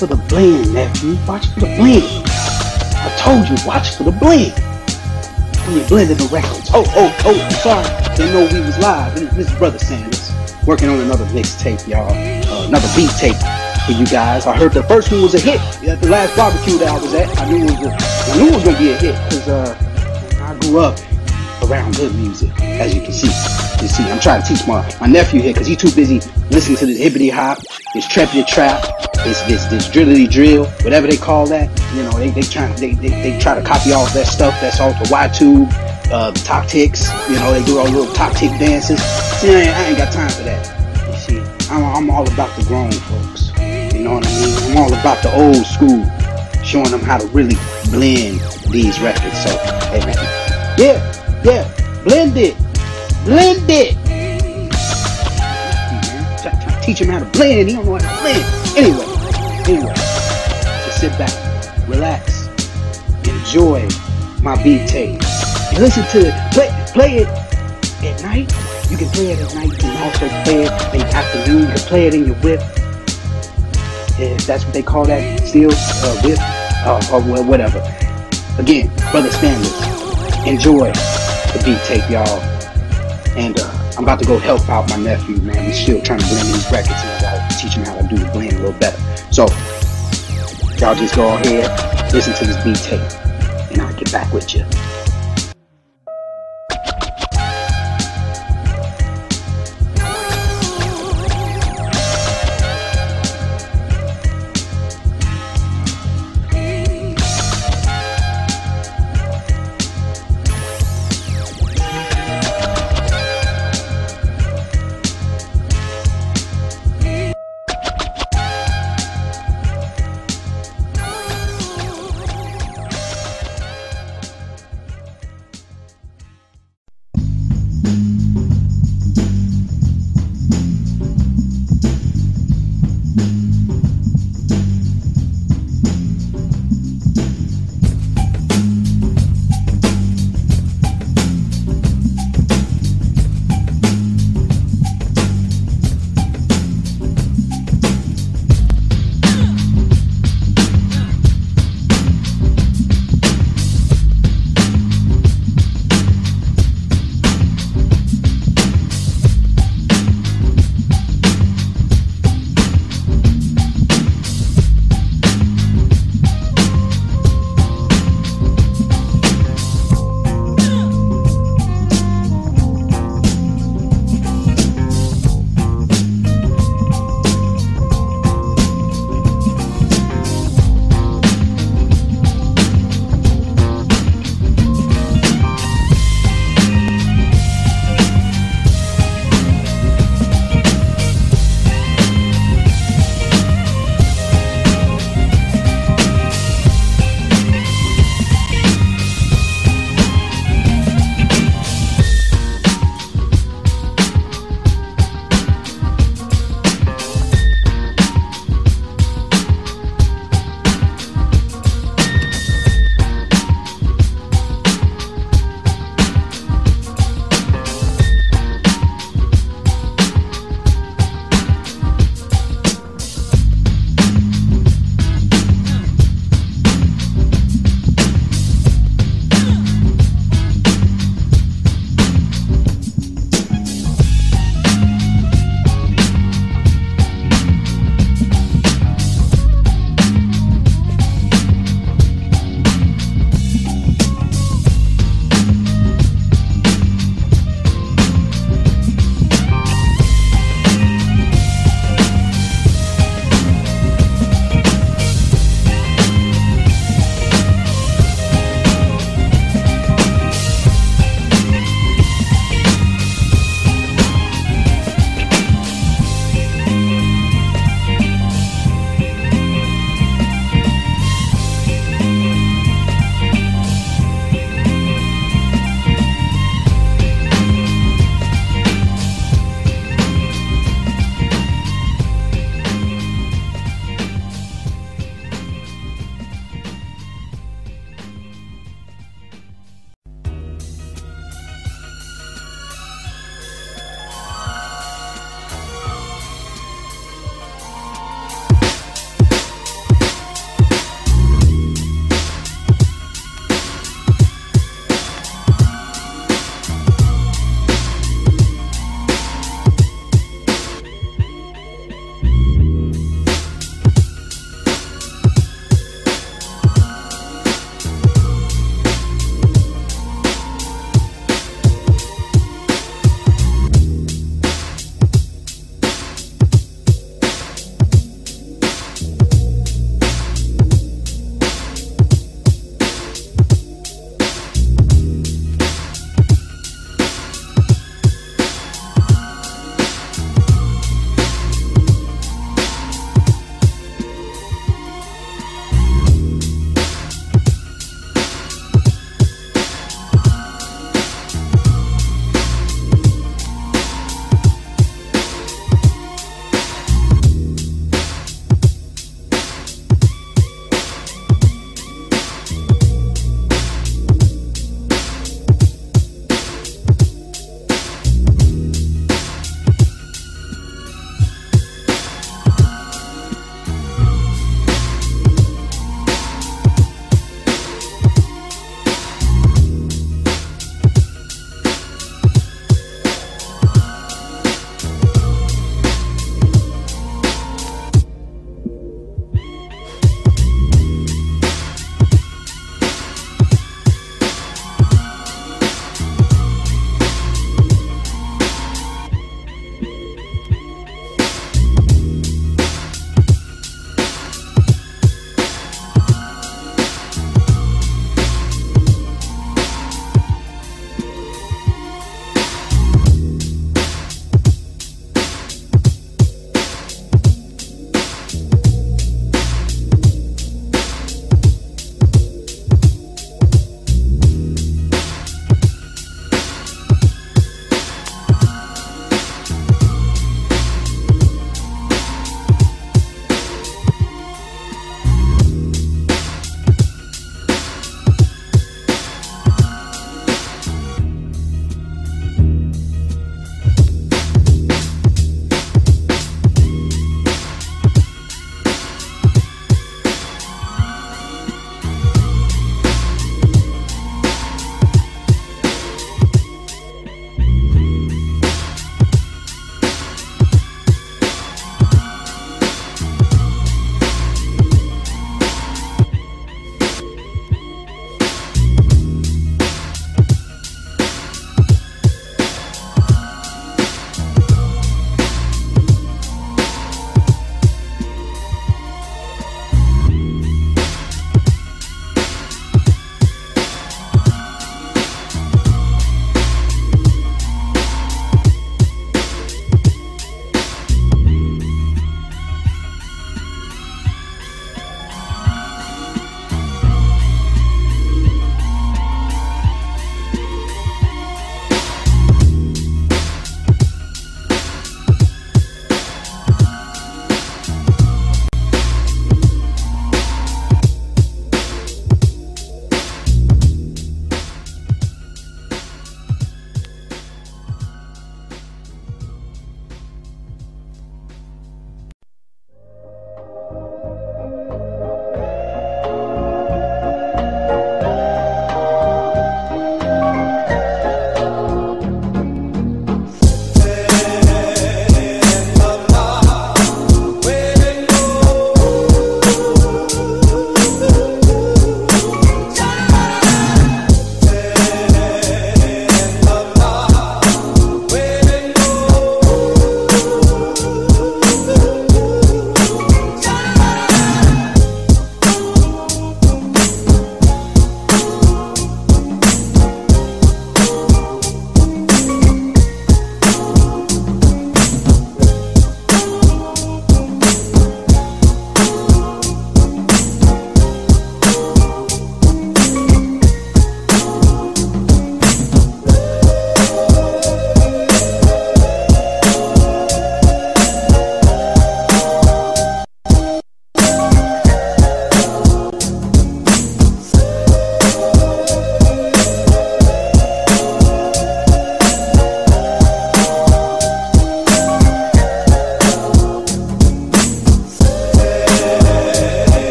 For the bling, nephew. Watch for the bling. I told you, watch for the bling. When you're blending the records. Oh, oh, oh, sorry. Didn't know we was live. This is Brother Sanders. Working on another mixtape, y'all. Uh, another beat tape for you guys. I heard the first one was a hit. At the last barbecue that I was at, I knew it was, knew it was gonna be a hit because uh, I grew up around good music, as you can see. You see, I'm trying to teach my, my nephew here because he's too busy listening to this hippity hop, this trapity trap, this this this drillity drill, whatever they call that. You know, they they try they, they, they try to copy all that stuff that's off the Y tube, uh, top ticks. You know, they do all little top tick dances. See, I ain't, I ain't got time for that. You see, I'm, I'm all about the grown folks. You know what I mean? I'm all about the old school, showing them how to really blend these records. So, hey man, yeah, yeah, blend it, blend it. Try, try to teach him how to blend. He don't know how to blend. Anyway, anyway, just sit back, relax, enjoy my beat tape. And listen to it. Play, play it at night. You can play it at night. You can also play it in the afternoon. You can play it in your whip. If that's what they call that, still uh, whip uh, or whatever. Again, brother Stanley, enjoy the beat tape, y'all. And uh, I'm about to go help out my nephew, man. We're still trying to blend these records, and I gotta teach him how to do the blend a little better. So, y'all just go ahead, listen to this beat tape, and I'll get back with you.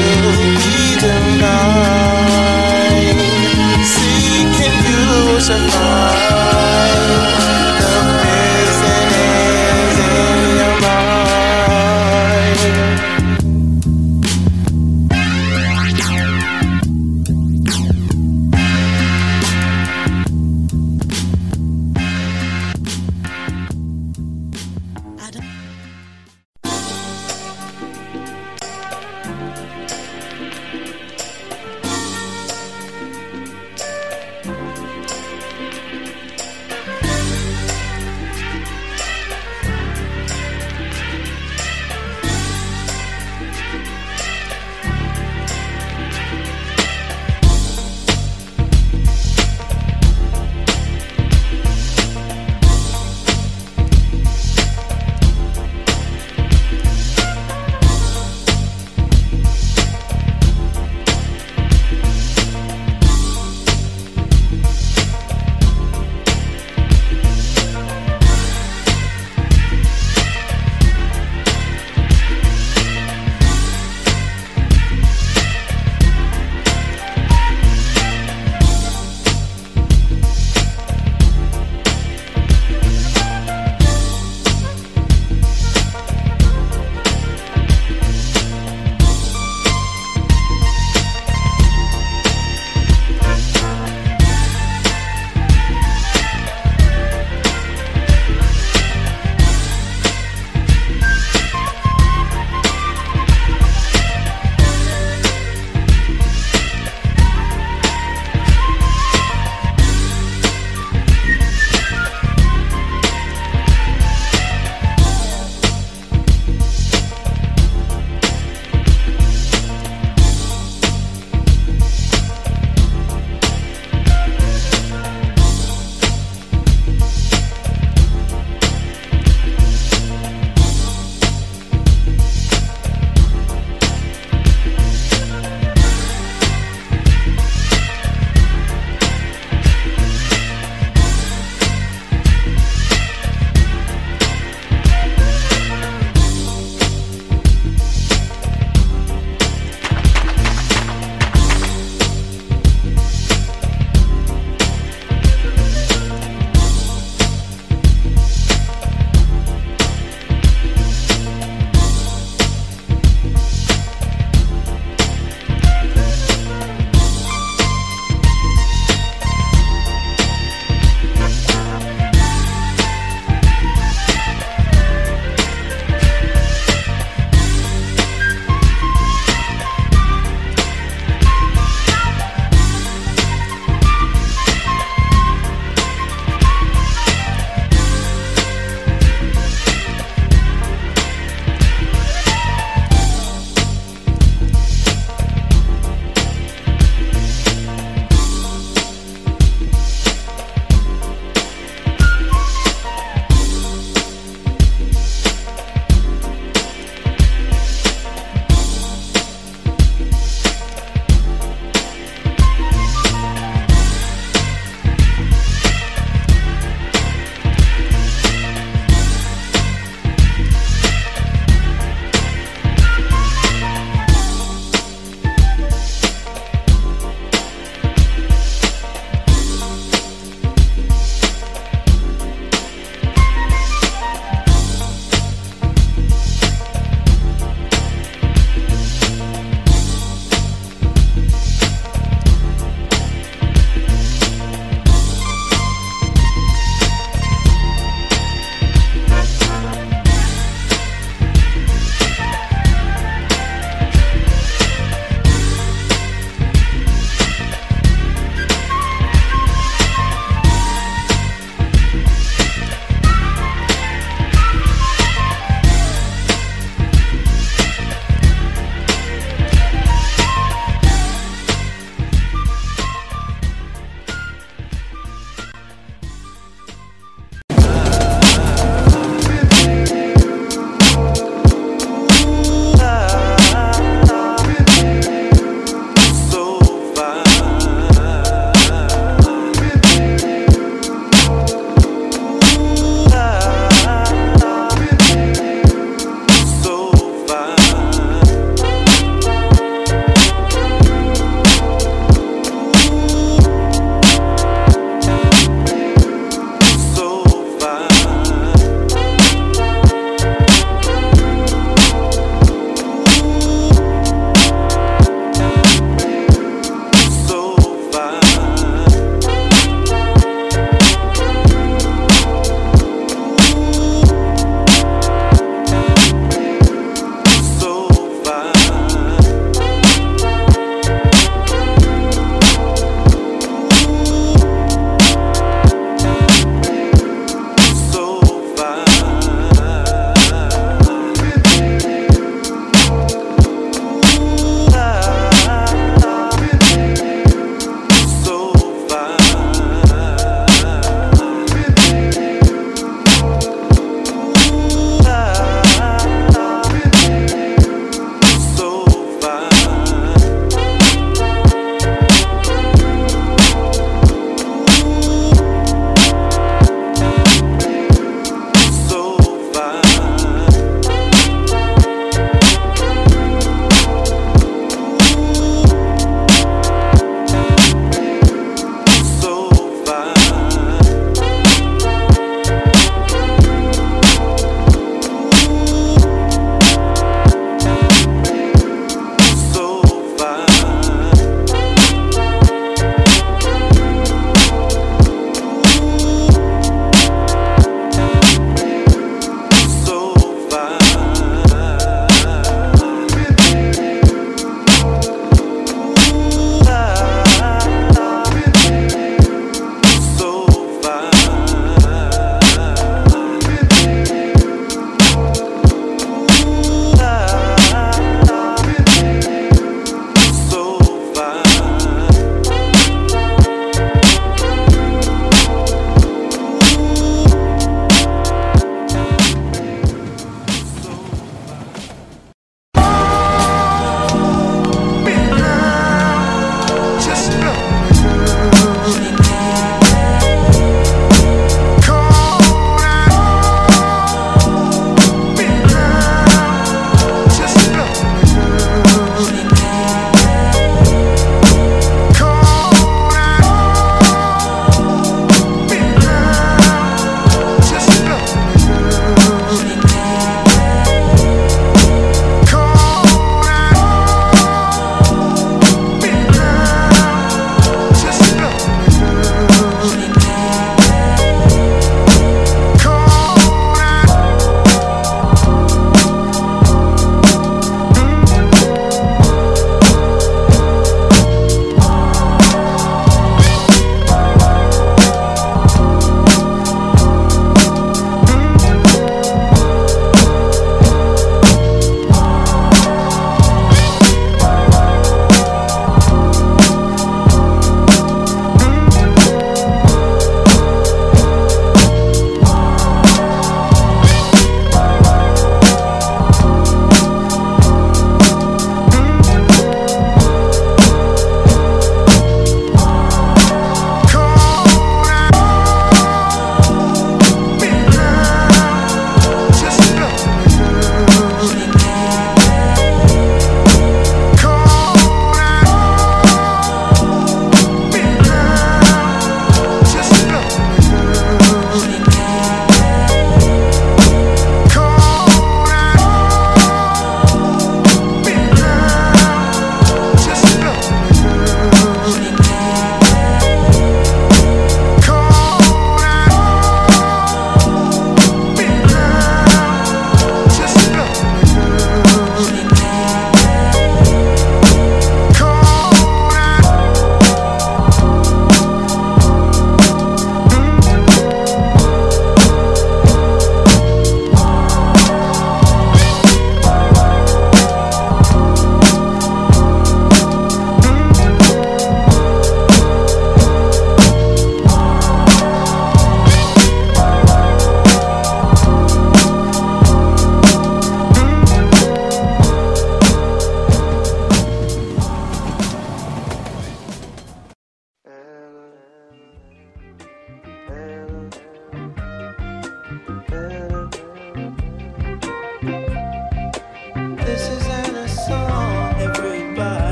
Born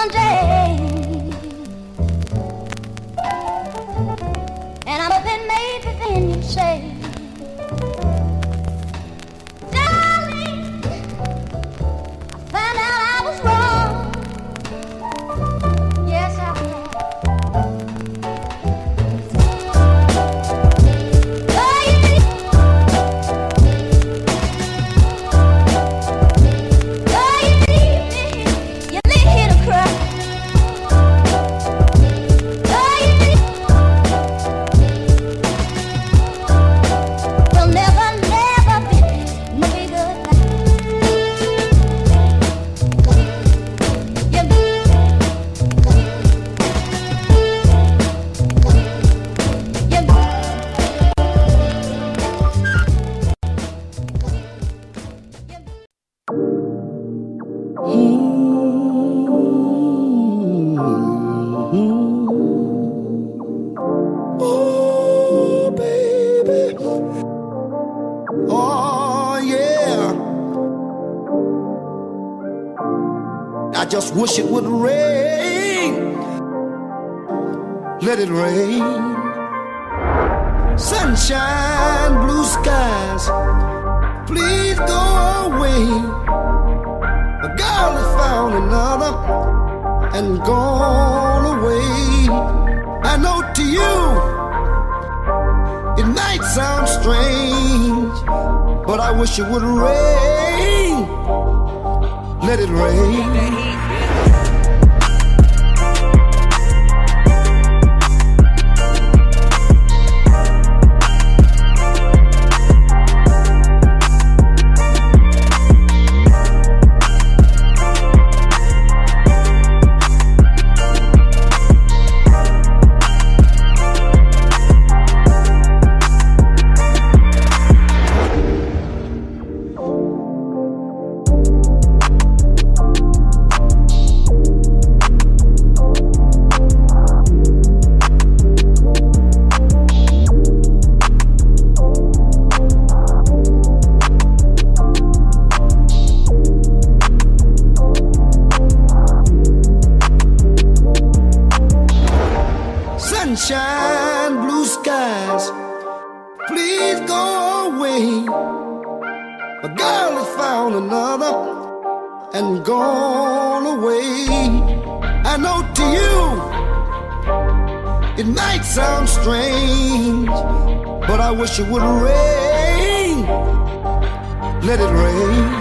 one day. And I'm a been made for things you say. Wish it would rain. Let it rain. Sunshine, blue skies, please go away. A girl has found another and gone away. I know to you it might sound strange, but I wish it would rain. Let it. Rain,